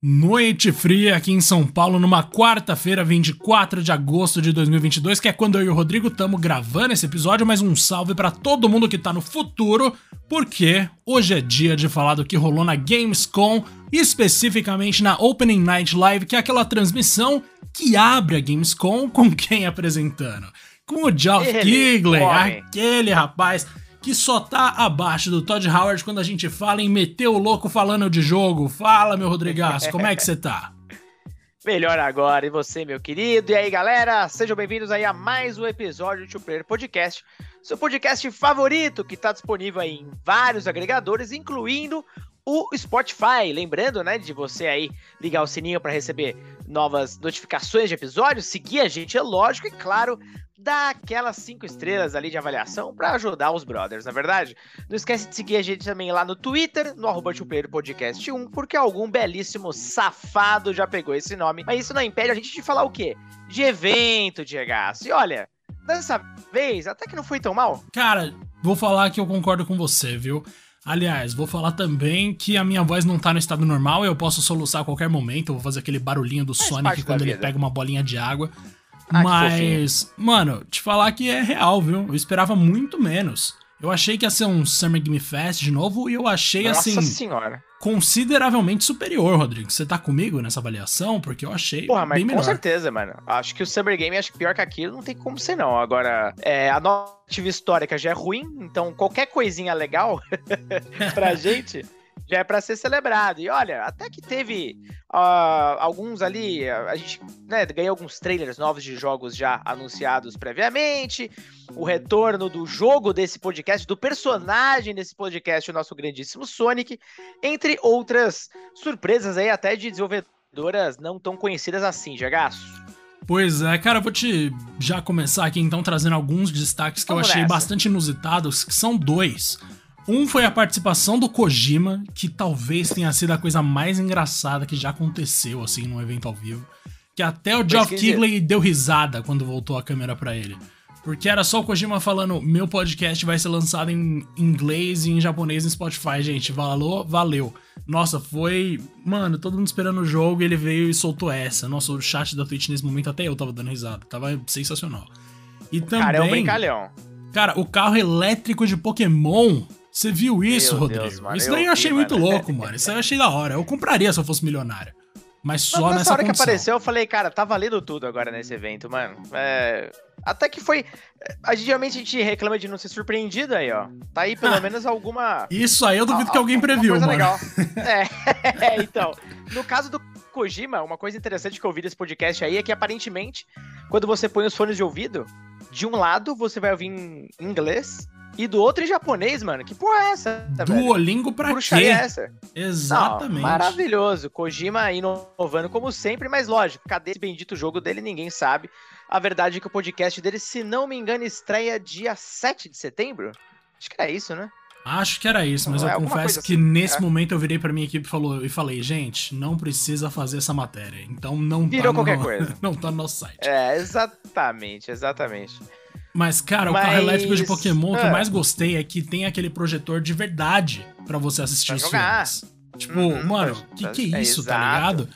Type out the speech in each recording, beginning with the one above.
Noite fria aqui em São Paulo, numa quarta-feira, 24 de agosto de 2022, que é quando eu e o Rodrigo estamos gravando esse episódio, mas um salve para todo mundo que tá no futuro, porque hoje é dia de falar do que rolou na Gamescom, especificamente na Opening Night Live, que é aquela transmissão que abre a Gamescom com quem apresentando? Com o Geoff Keighley, aquele rapaz que só tá abaixo do Todd Howard quando a gente fala em meter o louco falando de jogo. Fala, meu Rodrigaço, como é que você tá? Melhor agora, e você, meu querido? E aí, galera? Sejam bem-vindos aí a mais um episódio do Two Player Podcast, seu podcast favorito que tá disponível aí em vários agregadores, incluindo o Spotify. Lembrando, né, de você aí ligar o sininho para receber novas notificações de episódios, seguir a gente, é lógico, e claro, dá aquelas cinco estrelas ali de avaliação para ajudar os brothers, na é verdade? Não esquece de seguir a gente também lá no Twitter, no arroba Podcast 1, porque algum belíssimo safado já pegou esse nome. Mas isso não impede a gente de falar o quê? De evento, Diego. E olha, dessa vez até que não foi tão mal. Cara, vou falar que eu concordo com você, viu? Aliás, vou falar também que a minha voz não tá no estado normal, eu posso soluçar a qualquer momento, eu vou fazer aquele barulhinho do Faz Sonic quando ele pega uma bolinha de água. Ah, Mas, mano, te falar que é real, viu? Eu esperava muito menos. Eu achei que ia ser um Summer Game Fest de novo e eu achei Nossa assim. Senhora. Consideravelmente superior, Rodrigo. Você tá comigo nessa avaliação? Porque eu achei. Porra, mas bem com melhor. certeza, mano. Acho que o Summer Game, acho que pior que aquilo, não tem como ser, não. Agora, é, a narrativa histórica já é ruim, então qualquer coisinha legal pra gente já é para ser celebrado. E olha, até que teve uh, alguns ali, a gente né, ganhou alguns trailers novos de jogos já anunciados previamente, o retorno do jogo desse podcast, do personagem desse podcast, o nosso grandíssimo Sonic, entre outras surpresas aí até de desenvolvedoras não tão conhecidas assim, Jagaço. Pois é, cara, eu vou te já começar aqui então trazendo alguns destaques que Vamos eu achei nessa. bastante inusitados, que são dois. Um foi a participação do Kojima, que talvez tenha sido a coisa mais engraçada que já aconteceu, assim, num evento ao vivo. Que até o Geoff Keighley deu risada quando voltou a câmera para ele. Porque era só o Kojima falando: meu podcast vai ser lançado em inglês e em japonês no Spotify, gente. Valeu, valeu. Nossa, foi. Mano, todo mundo esperando o jogo e ele veio e soltou essa. Nossa, o chat da Twitch nesse momento até eu tava dando risada. Tava sensacional. E também. Cara, é um brincalhão. Cara, o carro elétrico de Pokémon você viu isso, Meu Rodrigo? Deus, mano, isso daí eu, eu achei vi, muito mano. louco, mano. Isso aí eu achei da hora. Eu compraria se eu fosse milionário. Mas só Mas nessa hora condição. que apareceu, eu falei, cara, tá valendo tudo agora nesse evento, mano. É... Até que foi. Geralmente a gente reclama de não ser surpreendido aí, ó. Tá aí pelo menos alguma. Isso aí eu duvido a, que alguém previu, mano. Legal. É, é, então. No caso do Kojima, uma coisa interessante que eu ouvi desse podcast aí é que aparentemente, quando você põe os fones de ouvido, de um lado você vai ouvir em inglês e do outro em japonês, mano. Que porra é essa? Duolingo pra quê? É essa? Exatamente. Não, maravilhoso. Kojima inovando como sempre, mas lógico, cadê esse bendito jogo dele? Ninguém sabe. A verdade é que o podcast dele, se não me engano, estreia dia 7 de setembro. Acho que era isso, né? Acho que era isso, mas não, eu é confesso que assim, nesse é. momento eu virei pra minha equipe e, falou, e falei, gente, não precisa fazer essa matéria. Então não tá Virou tá qualquer no, coisa. não tá no nosso site. É, exatamente, exatamente. Mas, cara, Mas... o carro elétrico de Pokémon que eu ah. mais gostei é que tem aquele projetor de verdade para você assistir os filmes. Tipo, uhum, mano, o que, que é isso, é tá ligado?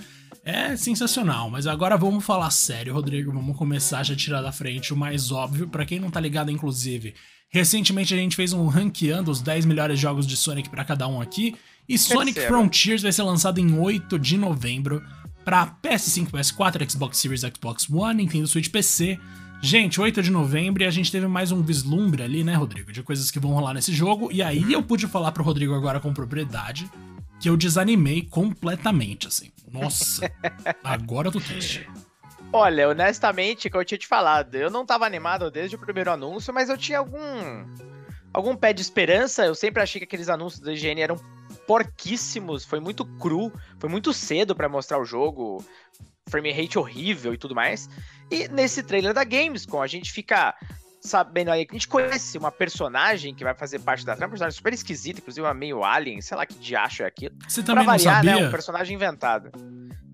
É sensacional, mas agora vamos falar sério, Rodrigo. Vamos começar já a tirar da frente o mais óbvio. para quem não tá ligado, inclusive, recentemente a gente fez um ranqueando os 10 melhores jogos de Sonic para cada um aqui. E Sonic Frontiers vai ser lançado em 8 de novembro para PS5, PS4, Xbox Series, Xbox One, Nintendo Switch PC, Gente, 8 de novembro e a gente teve mais um vislumbre ali, né, Rodrigo? De coisas que vão rolar nesse jogo. E aí eu pude falar pro Rodrigo agora com propriedade que eu desanimei completamente, assim. Nossa, agora eu tô triste. Olha, honestamente, que eu tinha te falado, eu não tava animado desde o primeiro anúncio, mas eu tinha algum algum pé de esperança. Eu sempre achei que aqueles anúncios da IGN eram porquíssimos, foi muito cru, foi muito cedo para mostrar o jogo frame rate horrível e tudo mais. E nesse trailer da Gamescom, a gente fica sabendo aí que a gente conhece uma personagem que vai fazer parte da trama, um personagem super esquisito, inclusive uma meio alien, sei lá que diacho é aquilo. Você também pra variar, não sabia? né? Um personagem inventado.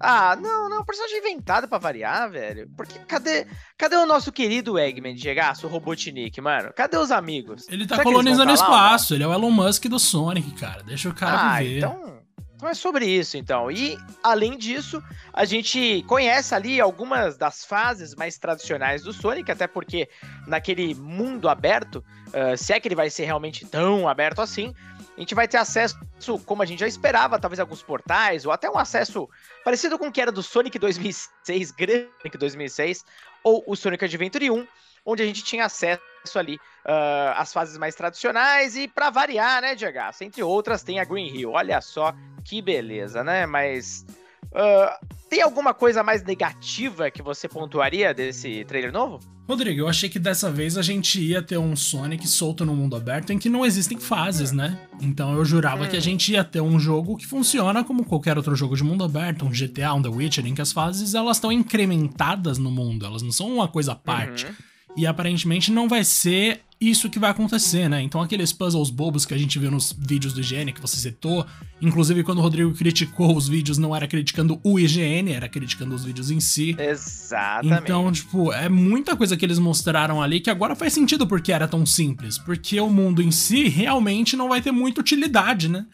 Ah, não, não, um personagem inventado pra variar, velho. Porque cadê, cadê o nosso querido Eggman de Gegaço, o Robotnik, mano? Cadê os amigos? Ele tá Será colonizando o espaço, ele é o Elon Musk do Sonic, cara. Deixa o cara ah, viver. Então, Então é sobre isso, então. E, além disso, a gente conhece ali algumas das fases mais tradicionais do Sonic, até porque naquele mundo aberto, uh, se é que ele vai ser realmente tão aberto assim, a gente vai ter acesso, como a gente já esperava, talvez alguns portais, ou até um acesso parecido com o que era do Sonic 2006, grande Sonic 2006, ou o Sonic Adventure 1, onde a gente tinha acesso ali uh, às fases mais tradicionais e para variar, né, Diego? Entre outras tem a Green Hill. Olha só que beleza, né? Mas uh, tem alguma coisa mais negativa que você pontuaria desse trailer novo? Rodrigo, eu achei que dessa vez a gente ia ter um Sonic solto no mundo aberto em que não existem fases, né? Então eu jurava hum. que a hum. gente ia ter um jogo que funciona como qualquer outro jogo de mundo aberto, um GTA, um The Witcher, em que as fases elas estão incrementadas no mundo, elas não são uma coisa à parte. Uhum. E aparentemente não vai ser isso que vai acontecer, né? Então aqueles puzzles bobos que a gente viu nos vídeos do IGN que você citou, inclusive quando o Rodrigo criticou os vídeos, não era criticando o IGN, era criticando os vídeos em si. Exatamente. Então, tipo, é muita coisa que eles mostraram ali que agora faz sentido porque era tão simples, porque o mundo em si realmente não vai ter muita utilidade, né?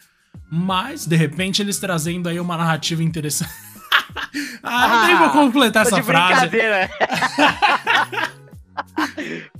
Mas, de repente, eles trazendo aí uma narrativa interessante. ah, ah, nem vou completar essa frase. Brincadeira.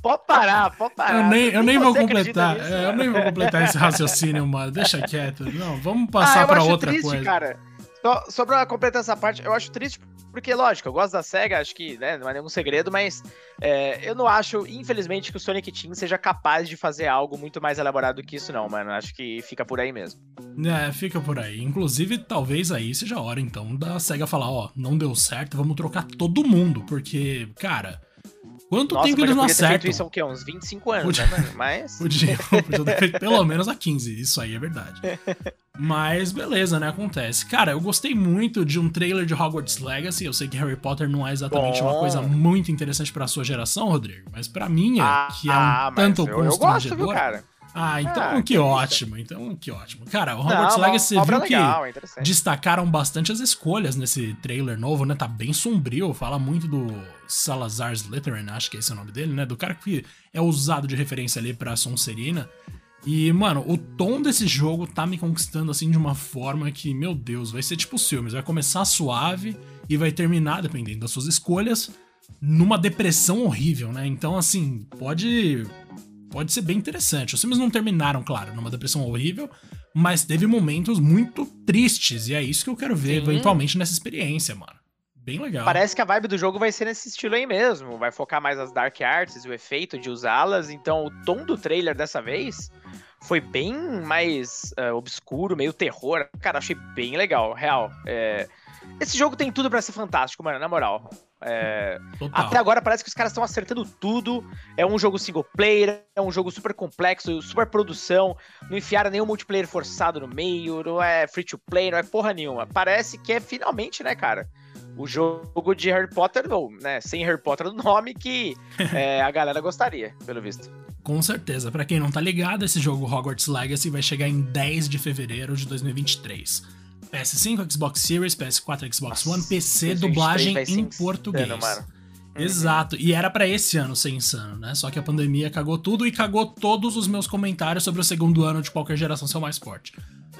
pode parar, pode parar. Eu nem, eu nem vou completar. Nisso, é, eu nem vou completar esse raciocínio, mano. Deixa quieto. Não, vamos passar ah, para outra triste, coisa. Cara. Só, só pra completar essa parte, eu acho triste porque, lógico, eu gosto da SEGA, acho que né, não é nenhum segredo, mas é, eu não acho, infelizmente, que o Sonic Team seja capaz de fazer algo muito mais elaborado que isso, não, mano. Acho que fica por aí mesmo. É, fica por aí. Inclusive, talvez aí seja a hora, então, da SEGA falar, ó, não deu certo, vamos trocar todo mundo, porque, cara Quanto Nossa, tempo eles não acertam? Isso há o quê? Uns 25 anos, podia, né, Mas... Podia, podia ter feito pelo menos há 15, isso aí é verdade. Mas beleza, né? Acontece. Cara, eu gostei muito de um trailer de Hogwarts Legacy. Eu sei que Harry Potter não é exatamente Bom. uma coisa muito interessante pra sua geração, Rodrigo, mas pra minha, ah, que é um ah, tanto eu, constrangedor... Eu gosto, viu, cara? Ah, então ah, que, que ótimo, então que ótimo. Cara, o Hogwarts Legacy você viu legal, que destacaram bastante as escolhas nesse trailer novo, né? Tá bem sombrio, fala muito do Salazar Slytherin, acho que esse é o nome dele, né? Do cara que é usado de referência ali pra Sonserina. E, mano, o tom desse jogo tá me conquistando assim de uma forma que, meu Deus, vai ser tipo os filmes, vai começar suave e vai terminar, dependendo das suas escolhas, numa depressão horrível, né? Então, assim, pode pode ser bem interessante. Os filmes não terminaram, claro, numa depressão horrível, mas teve momentos muito tristes, e é isso que eu quero ver Sim. eventualmente nessa experiência, mano. Bem legal. Parece que a vibe do jogo vai ser nesse estilo aí mesmo. Vai focar mais nas Dark Arts e o efeito de usá-las. Então, o tom do trailer dessa vez foi bem mais uh, obscuro, meio terror. Cara, achei bem legal, real. É... Esse jogo tem tudo para ser fantástico, mano, na moral. É... Até agora parece que os caras estão acertando tudo. É um jogo single player, é um jogo super complexo, super produção. Não enfiaram nenhum multiplayer forçado no meio, não é free to play, não é porra nenhuma. Parece que é finalmente, né, cara? O jogo de Harry Potter, ou, né, sem Harry Potter no nome, que é, a galera gostaria, pelo visto. Com certeza. Para quem não tá ligado, esse jogo Hogwarts Legacy vai chegar em 10 de fevereiro de 2023. PS5, Xbox Series, PS4, Xbox One, PC, dublagem em português. Insano, Exato, e era para esse ano ser insano, né? Só que a pandemia cagou tudo e cagou todos os meus comentários sobre o segundo ano de qualquer geração ser mais forte.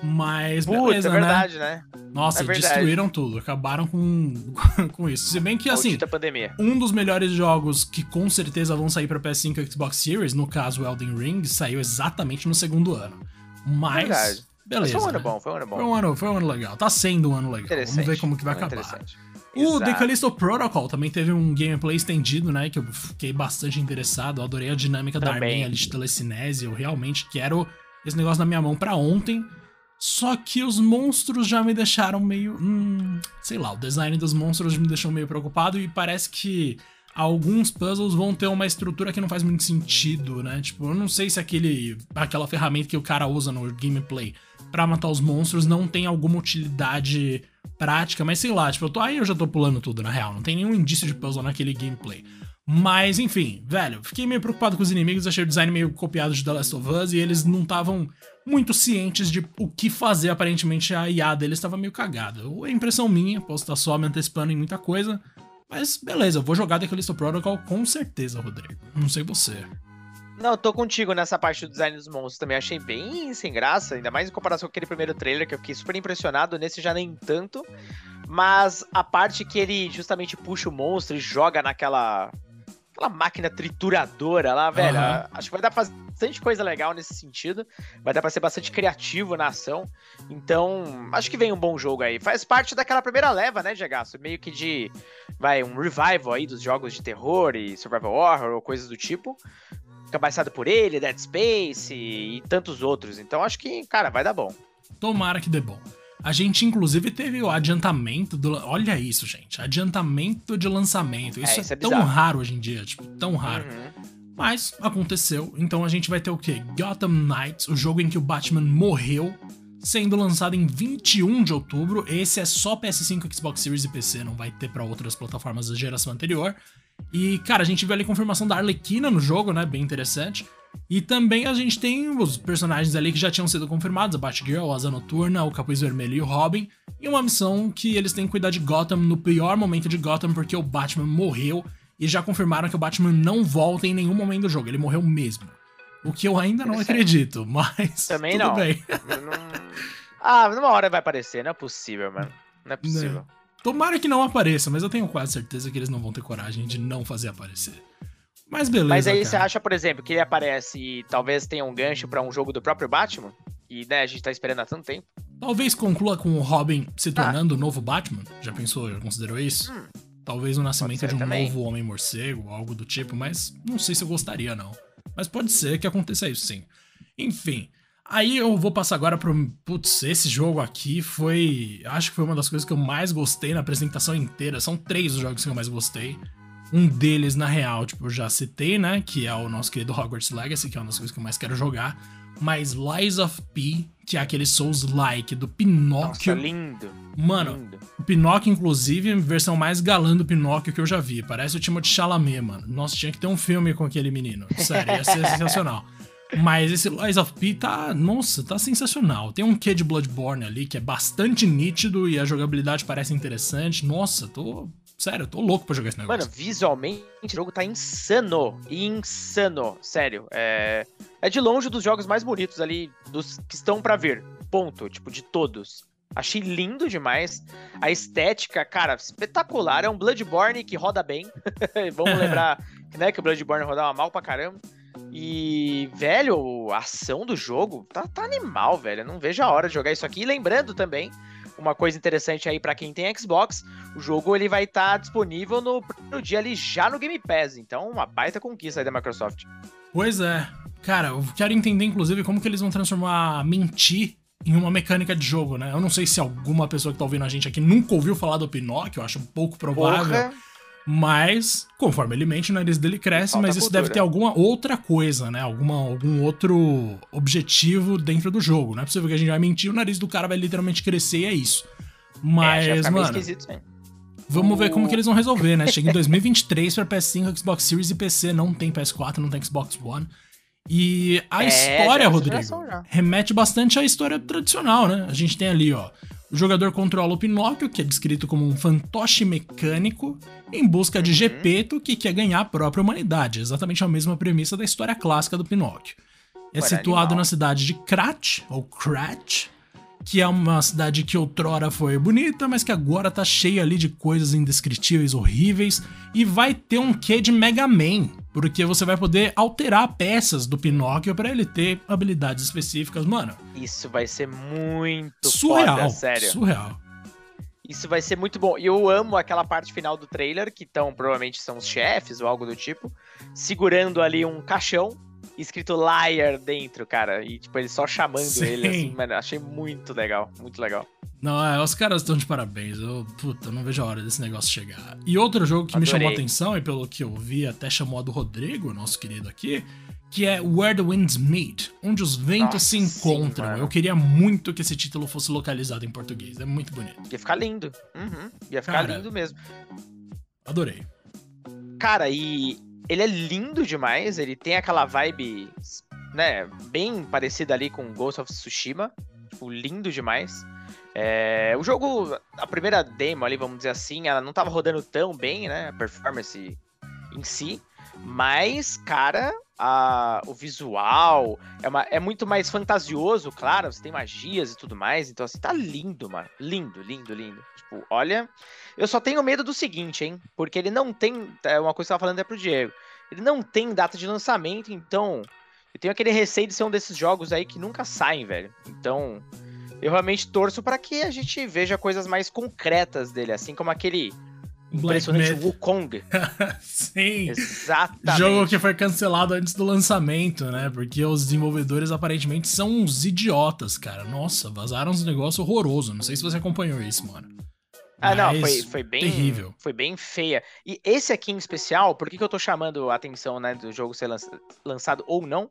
Mas Puta, beleza, é verdade, né? né? Nossa, é destruíram tudo, acabaram com, com isso. Se bem que, assim, pandemia. um dos melhores jogos que com certeza vão sair pra PS5 e Xbox Series, no caso Elden Ring, saiu exatamente no segundo ano. Mas... Verdade. Beleza. Mas foi um ano né? bom, foi um ano bom. Foi um ano, foi um ano legal. Tá sendo um ano legal. Vamos ver como que vai acabar. O The Callisto Protocol também teve um gameplay estendido, né? Que eu fiquei bastante interessado. Eu adorei a dinâmica também. da arminha ali de telecinese. Eu realmente quero esse negócio na minha mão para ontem. Só que os monstros já me deixaram meio. Hum, sei lá, o design dos monstros me deixou meio preocupado e parece que alguns puzzles vão ter uma estrutura que não faz muito sentido, né? Tipo, eu não sei se aquele aquela ferramenta que o cara usa no gameplay para matar os monstros não tem alguma utilidade prática, mas sei lá, tipo, eu tô aí eu já tô pulando tudo na real, não tem nenhum indício de puzzle naquele gameplay. Mas, enfim, velho, fiquei meio preocupado com os inimigos, achei o design meio copiado de The Last of Us e eles não estavam muito cientes de o que fazer, aparentemente a IA deles estava meio cagada. É impressão minha, posso estar só me antecipando em muita coisa, mas beleza, vou jogar Callisto Protocol com certeza, Rodrigo. Não sei você. Não, tô contigo nessa parte do design dos monstros também. Achei bem sem graça, ainda mais em comparação com aquele primeiro trailer que eu fiquei super impressionado. Nesse já nem tanto. Mas a parte que ele justamente puxa o monstro e joga naquela aquela máquina trituradora lá, velho. Uhum. Acho que vai dar pra fazer bastante coisa legal nesse sentido. Vai dar pra ser bastante criativo na ação. Então, acho que vem um bom jogo aí. Faz parte daquela primeira leva, né, Gegaço? Meio que de. Vai, um revival aí dos jogos de terror e survival horror ou coisas do tipo. Cabeçado por ele, Dead Space e tantos outros. Então, acho que, cara, vai dar bom. Tomara que dê bom. A gente, inclusive, teve o adiantamento do. Olha isso, gente. Adiantamento de lançamento. Isso é, isso é, é tão raro hoje em dia, tipo, tão raro. Uhum. Mas aconteceu. Então a gente vai ter o quê? Gotham Knights, o jogo em que o Batman morreu, sendo lançado em 21 de outubro. Esse é só PS5, Xbox Series e PC, não vai ter para outras plataformas da geração anterior. E, cara, a gente viu ali a confirmação da Arlequina no jogo, né? Bem interessante. E também a gente tem os personagens ali que já tinham sido confirmados: a Batgirl, a Asa Noturna, o Capuz Vermelho e o Robin. E uma missão que eles têm que cuidar de Gotham no pior momento de Gotham, porque o Batman morreu. E já confirmaram que o Batman não volta em nenhum momento do jogo, ele morreu mesmo. O que eu ainda não acredito, mas. Também tudo não. bem. não. Ah, numa hora vai aparecer, não é possível, mano. Não é possível. Não. Tomara que não apareça, mas eu tenho quase certeza que eles não vão ter coragem de não fazer aparecer. Mas beleza. Mas aí cara. você acha, por exemplo, que ele aparece e talvez tenha um gancho para um jogo do próprio Batman? E, né, a gente tá esperando há tanto tempo. Talvez conclua com o Robin se tornando ah. o novo Batman. Já pensou, já considerou isso? Hum. Talvez o nascimento de um também. novo Homem-Morcego, algo do tipo, mas não sei se eu gostaria, não. Mas pode ser que aconteça isso, sim. Enfim, aí eu vou passar agora pro. Putz, esse jogo aqui foi. Acho que foi uma das coisas que eu mais gostei na apresentação inteira. São três os jogos que eu mais gostei. Um deles, na real, tipo, eu já citei, né? Que é o nosso querido Hogwarts Legacy, que é uma das coisas que eu mais quero jogar. Mas Lies of P, que é aquele Souls-like do Pinóquio. Nossa, lindo. Mano, lindo. o Pinóquio, inclusive, versão mais galã do Pinóquio que eu já vi. Parece o Timothée Chalamet, mano. Nossa, tinha que ter um filme com aquele menino. Sério, ia ser sensacional. Mas esse Lies of P tá, nossa, tá sensacional. Tem um quê de Bloodborne ali que é bastante nítido e a jogabilidade parece interessante. Nossa, tô Sério, eu tô louco pra jogar esse negócio. Mano, visualmente o jogo tá insano. Insano. Sério. É, é de longe dos jogos mais bonitos ali, dos que estão para ver. Ponto. Tipo, de todos. Achei lindo demais. A estética, cara, espetacular. É um Bloodborne que roda bem. Vamos lembrar né, que o Bloodborne rodava mal pra caramba. E, velho, a ação do jogo tá, tá animal, velho. Eu não vejo a hora de jogar isso aqui. E lembrando também uma coisa interessante aí para quem tem Xbox, o jogo ele vai estar tá disponível no, no dia ali já no Game Pass. Então, uma baita conquista aí da Microsoft. Pois é. Cara, eu quero entender, inclusive, como que eles vão transformar mentir em uma mecânica de jogo, né? Eu não sei se alguma pessoa que tá ouvindo a gente aqui nunca ouviu falar do Pinóquio, eu acho um pouco provável. Porra. Mas, conforme ele mente, o nariz dele cresce, Falta mas isso cultura. deve ter alguma outra coisa, né? Alguma, algum outro objetivo dentro do jogo. Não é possível que a gente vai mentir, o nariz do cara vai literalmente crescer e é isso. Mas, é, mano. Vamos ver como que eles vão resolver, né? Chega em 2023 para PS5, Xbox Series e PC, não tem PS4, não tem Xbox One. E a é, história, Rodrigo, remete bastante à história tradicional, né? A gente tem ali, ó, o jogador controla o Pinóquio, que é descrito como um fantoche mecânico, em busca de Gepeto, que quer ganhar a própria humanidade. Exatamente a mesma premissa da história clássica do Pinóquio. É situado na cidade de Krat, ou Krat, que é uma cidade que outrora foi bonita, mas que agora tá cheia ali de coisas indescritíveis, horríveis, e vai ter um quê de Mega Man, porque você vai poder alterar peças do Pinóquio para ele ter habilidades específicas, mano. Isso vai ser muito surreal, foda, sério. Surreal. Isso vai ser muito bom. E eu amo aquela parte final do trailer, que estão, provavelmente são os chefes ou algo do tipo, segurando ali um caixão escrito liar dentro, cara. E, tipo, ele só chamando Sim. ele, assim, mano. Achei muito legal, muito legal. Não, é, os caras estão de parabéns. Eu, puta, não vejo a hora desse negócio chegar. E outro jogo que Adorei. me chamou a atenção, e pelo que eu vi, até chamou a do Rodrigo, nosso querido aqui, que é Where the Winds Meet, onde os ventos Nossa, se encontram. Sim, eu queria muito que esse título fosse localizado em português. É muito bonito. Ia ficar lindo. Uhum. Ia ficar Cara, lindo mesmo. Adorei. Cara, e ele é lindo demais. Ele tem aquela vibe, né, bem parecida ali com Ghost of Tsushima. Tipo, lindo demais. É, o jogo, a primeira demo ali, vamos dizer assim, ela não tava rodando tão bem, né? A performance em si. Mas, cara, a, o visual é, uma, é muito mais fantasioso, claro, você tem magias e tudo mais, então assim, tá lindo, mano. Lindo, lindo, lindo. Tipo, olha, eu só tenho medo do seguinte, hein? Porque ele não tem, é uma coisa que eu tava falando é pro Diego, ele não tem data de lançamento, então eu tenho aquele receio de ser um desses jogos aí que nunca saem, velho. Então, eu realmente torço para que a gente veja coisas mais concretas dele, assim como aquele impressionante Wukong. Sim. Exatamente. Jogo que foi cancelado antes do lançamento, né? Porque os desenvolvedores aparentemente são uns idiotas, cara. Nossa, vazaram uns negócios horrorosos. Não sei se você acompanhou isso, mano. Ah, Mas não, foi, foi bem. Terrível. Foi bem feia. E esse aqui em especial, por que, que eu tô chamando a atenção, né, do jogo ser lançado ou não?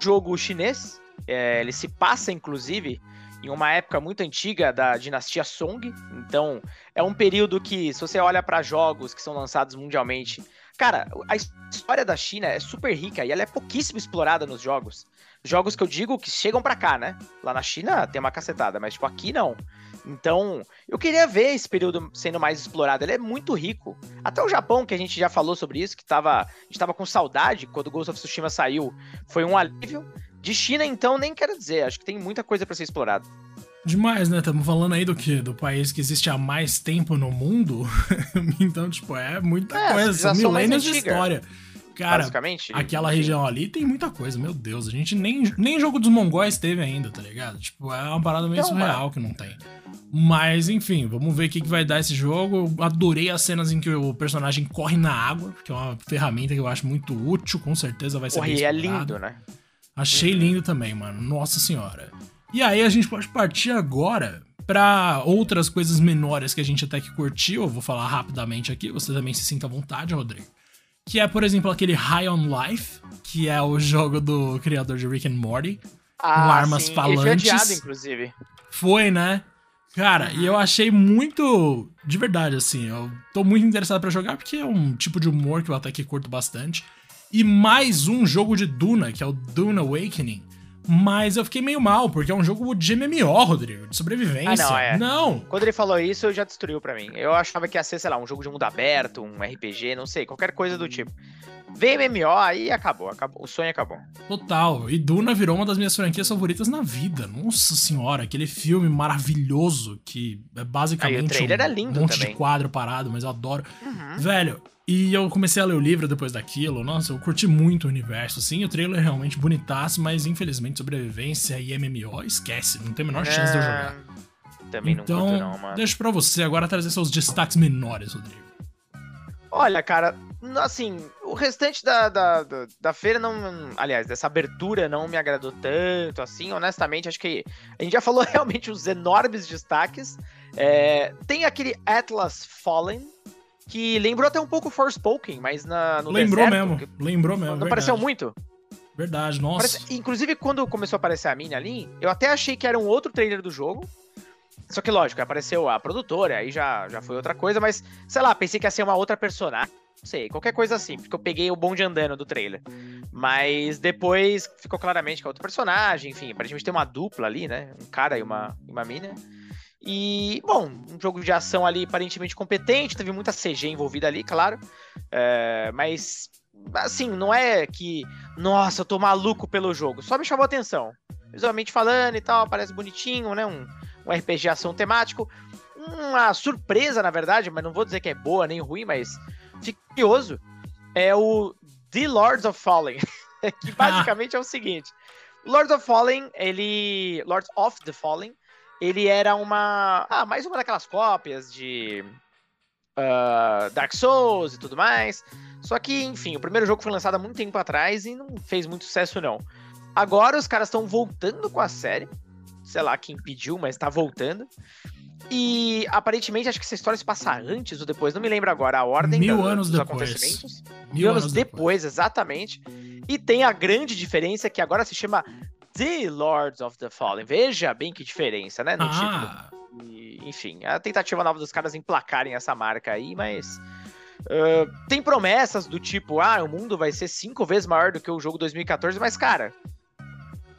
Jogo chinês. É, ele se passa, inclusive, em uma época muito antiga da dinastia Song. Então, é um período que, se você olha para jogos que são lançados mundialmente, cara, a história da China é super rica e ela é pouquíssimo explorada nos jogos. Jogos que eu digo que chegam para cá, né? Lá na China tem uma cacetada, mas tipo aqui não. Então, eu queria ver esse período sendo mais explorado. Ele é muito rico. Até o Japão, que a gente já falou sobre isso, que tava, a gente tava com saudade quando Ghost of Tsushima saiu, foi um alívio. De China, então, nem quero dizer. Acho que tem muita coisa para ser explorado. Demais, né? Estamos falando aí do que? Do país que existe há mais tempo no mundo. então, tipo, é muita é, coisa. São milênios de história. Cara, aquela região ali tem muita coisa, meu Deus. A gente nem, nem jogo dos mongóis teve ainda, tá ligado? Tipo, é uma parada meio então, surreal mano. que não tem. Mas, enfim, vamos ver o que, que vai dar esse jogo. Eu adorei as cenas em que o personagem corre na água, que é uma ferramenta que eu acho muito útil, com certeza vai ser Corre, é lindo, né? Achei lindo também, mano. Nossa senhora. E aí a gente pode partir agora para outras coisas menores que a gente até que curtiu. Eu vou falar rapidamente aqui, você também se sinta à vontade, Rodrigo. Que é, por exemplo, aquele High on Life, que é o jogo do criador de Rick and Morty. Ah, com armas sim. falantes. Ele foi adiado, inclusive. Foi, né? Cara, uhum. e eu achei muito. De verdade, assim, eu tô muito interessado para jogar porque é um tipo de humor que eu até que curto bastante e mais um jogo de Duna, que é o Duna Awakening. Mas eu fiquei meio mal, porque é um jogo de MMO, Rodrigo, de sobrevivência. Ah, não, é. Não. Quando ele falou isso, já destruiu para mim. Eu achava que ia ser, sei lá, um jogo de mundo aberto, um RPG, não sei, qualquer coisa do tipo. MMO, aí acabou, acabou. O sonho acabou. Total. E Duna virou uma das minhas franquias favoritas na vida. Nossa senhora, aquele filme maravilhoso que é basicamente aí, o trailer um é lindo monte também. de quadro parado, mas eu adoro. Uhum. Velho, e eu comecei a ler o livro depois daquilo. Nossa, eu curti muito o universo, assim. O trailer é realmente bonitaço, mas infelizmente sobrevivência e MMO, esquece. Não tem a menor é... chance de eu jogar. Também então, não curto não, mano. deixa pra você agora trazer seus destaques menores, Rodrigo. Olha, cara, assim, o restante da, da, da, da, feira não. Aliás, dessa abertura não me agradou tanto, assim, honestamente, acho que a gente já falou realmente os enormes destaques. É, tem aquele Atlas Fallen, que lembrou até um pouco Forspoken, mas na, no Lembrou deserto, mesmo, lembrou mesmo. Não verdade. pareceu muito? Verdade, nossa. Parece, inclusive, quando começou a aparecer a mina ali, eu até achei que era um outro trailer do jogo. Só que, lógico, apareceu a produtora, aí já, já foi outra coisa, mas, sei lá, pensei que ia ser uma outra personagem. Não sei, qualquer coisa assim, porque eu peguei o bonde andando do trailer. Mas depois ficou claramente que é outro personagem, enfim, aparentemente tem uma dupla ali, né? Um cara e uma, uma mina. E, bom, um jogo de ação ali aparentemente competente, teve muita CG envolvida ali, claro. É, mas, assim, não é que, nossa, eu tô maluco pelo jogo. Só me chamou a atenção. Visualmente falando e tal, parece bonitinho, né? Um, um RPG ação temático. Uma surpresa, na verdade, mas não vou dizer que é boa nem ruim, mas fico curioso. É o The Lords of Fallen. que basicamente é o seguinte. Lords of Fallen, ele. Lords of the Fallen ele era uma. Ah, mais uma daquelas cópias de uh, Dark Souls e tudo mais. Só que, enfim, o primeiro jogo foi lançado há muito tempo atrás e não fez muito sucesso, não. Agora os caras estão voltando com a série. Sei lá quem pediu, mas tá voltando. E aparentemente acho que essa história se passa antes ou depois, não me lembro agora a ordem Mil da, anos dos depois. acontecimentos. Mil, Mil anos, anos depois, depois, exatamente. E tem a grande diferença que agora se chama The Lords of the Fallen. Veja bem que diferença, né? No ah. título. E, enfim, a tentativa nova dos caras emplacarem essa marca aí, mas. Uh, tem promessas do tipo, ah, o mundo vai ser cinco vezes maior do que o jogo 2014, mas, cara.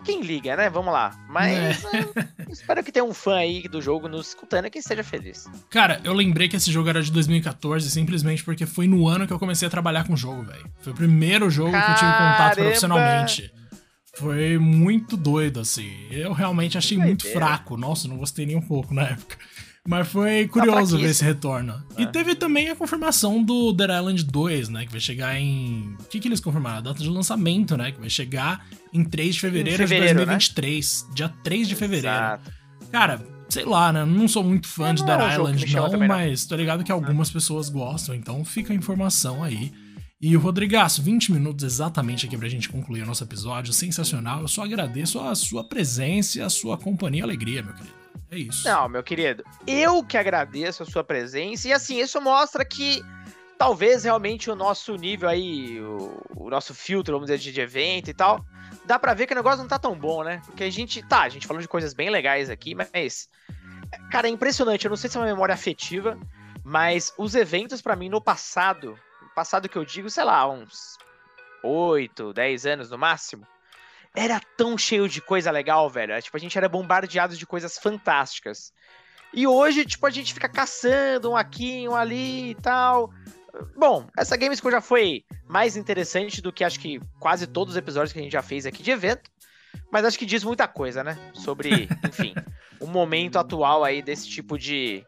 Quem liga, né? Vamos lá. Mas é. uh, espero que tenha um fã aí do jogo nos escutando e que seja feliz. Cara, eu lembrei que esse jogo era de 2014 simplesmente porque foi no ano que eu comecei a trabalhar com o jogo, velho. Foi o primeiro jogo Caramba. que eu tive contato profissionalmente. Foi muito doido, assim. Eu realmente achei muito fraco. Nossa, não gostei nem um pouco na época. Mas foi curioso ver esse retorno. É. E teve também a confirmação do Dead Island 2, né? Que vai chegar em. O que, que eles confirmaram? A data de lançamento, né? Que vai chegar em 3 de fevereiro, fevereiro de 2023. Né? Dia 3 de fevereiro. Exato. Cara, sei lá, né? Não sou muito fã de Dead é Island, não, mas tô ligado que algumas é. pessoas gostam, então fica a informação aí. E o Rodrigaço, 20 minutos exatamente aqui pra gente concluir o nosso episódio. Sensacional. Eu só agradeço a sua presença e a sua companhia e alegria, meu querido. É isso. Não, meu querido, eu que agradeço a sua presença. E assim, isso mostra que talvez realmente o nosso nível aí, o, o nosso filtro, vamos dizer, de evento e tal, dá pra ver que o negócio não tá tão bom, né? Porque a gente, tá, a gente falou de coisas bem legais aqui, mas, cara, é impressionante. Eu não sei se é uma memória afetiva, mas os eventos para mim no passado, passado que eu digo, sei lá, uns 8, 10 anos no máximo, era tão cheio de coisa legal, velho. Tipo, a gente era bombardeado de coisas fantásticas. E hoje, tipo, a gente fica caçando um aqui, um ali e tal. Bom, essa Gamescom já foi mais interessante do que acho que quase todos os episódios que a gente já fez aqui de evento. Mas acho que diz muita coisa, né? Sobre, enfim, o momento atual aí desse tipo de,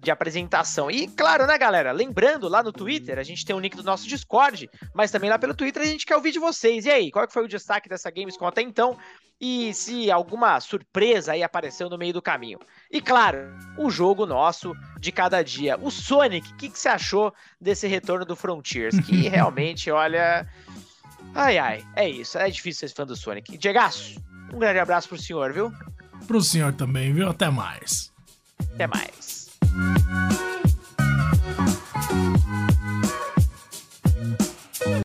de apresentação. E claro, né, galera? Lembrando, lá no Twitter, a gente tem o link do nosso Discord, mas também lá pelo Twitter a gente quer ouvir de vocês. E aí, qual que foi o destaque dessa Gamescom até então? E se alguma surpresa aí apareceu no meio do caminho. E claro, o jogo nosso de cada dia. O Sonic, o que, que você achou desse retorno do Frontiers? Que realmente, olha. Ai, ai, é isso. É difícil ser fã do Sonic. Diegaço, um grande abraço pro senhor, viu? Pro senhor também, viu? Até mais. Até mais. Música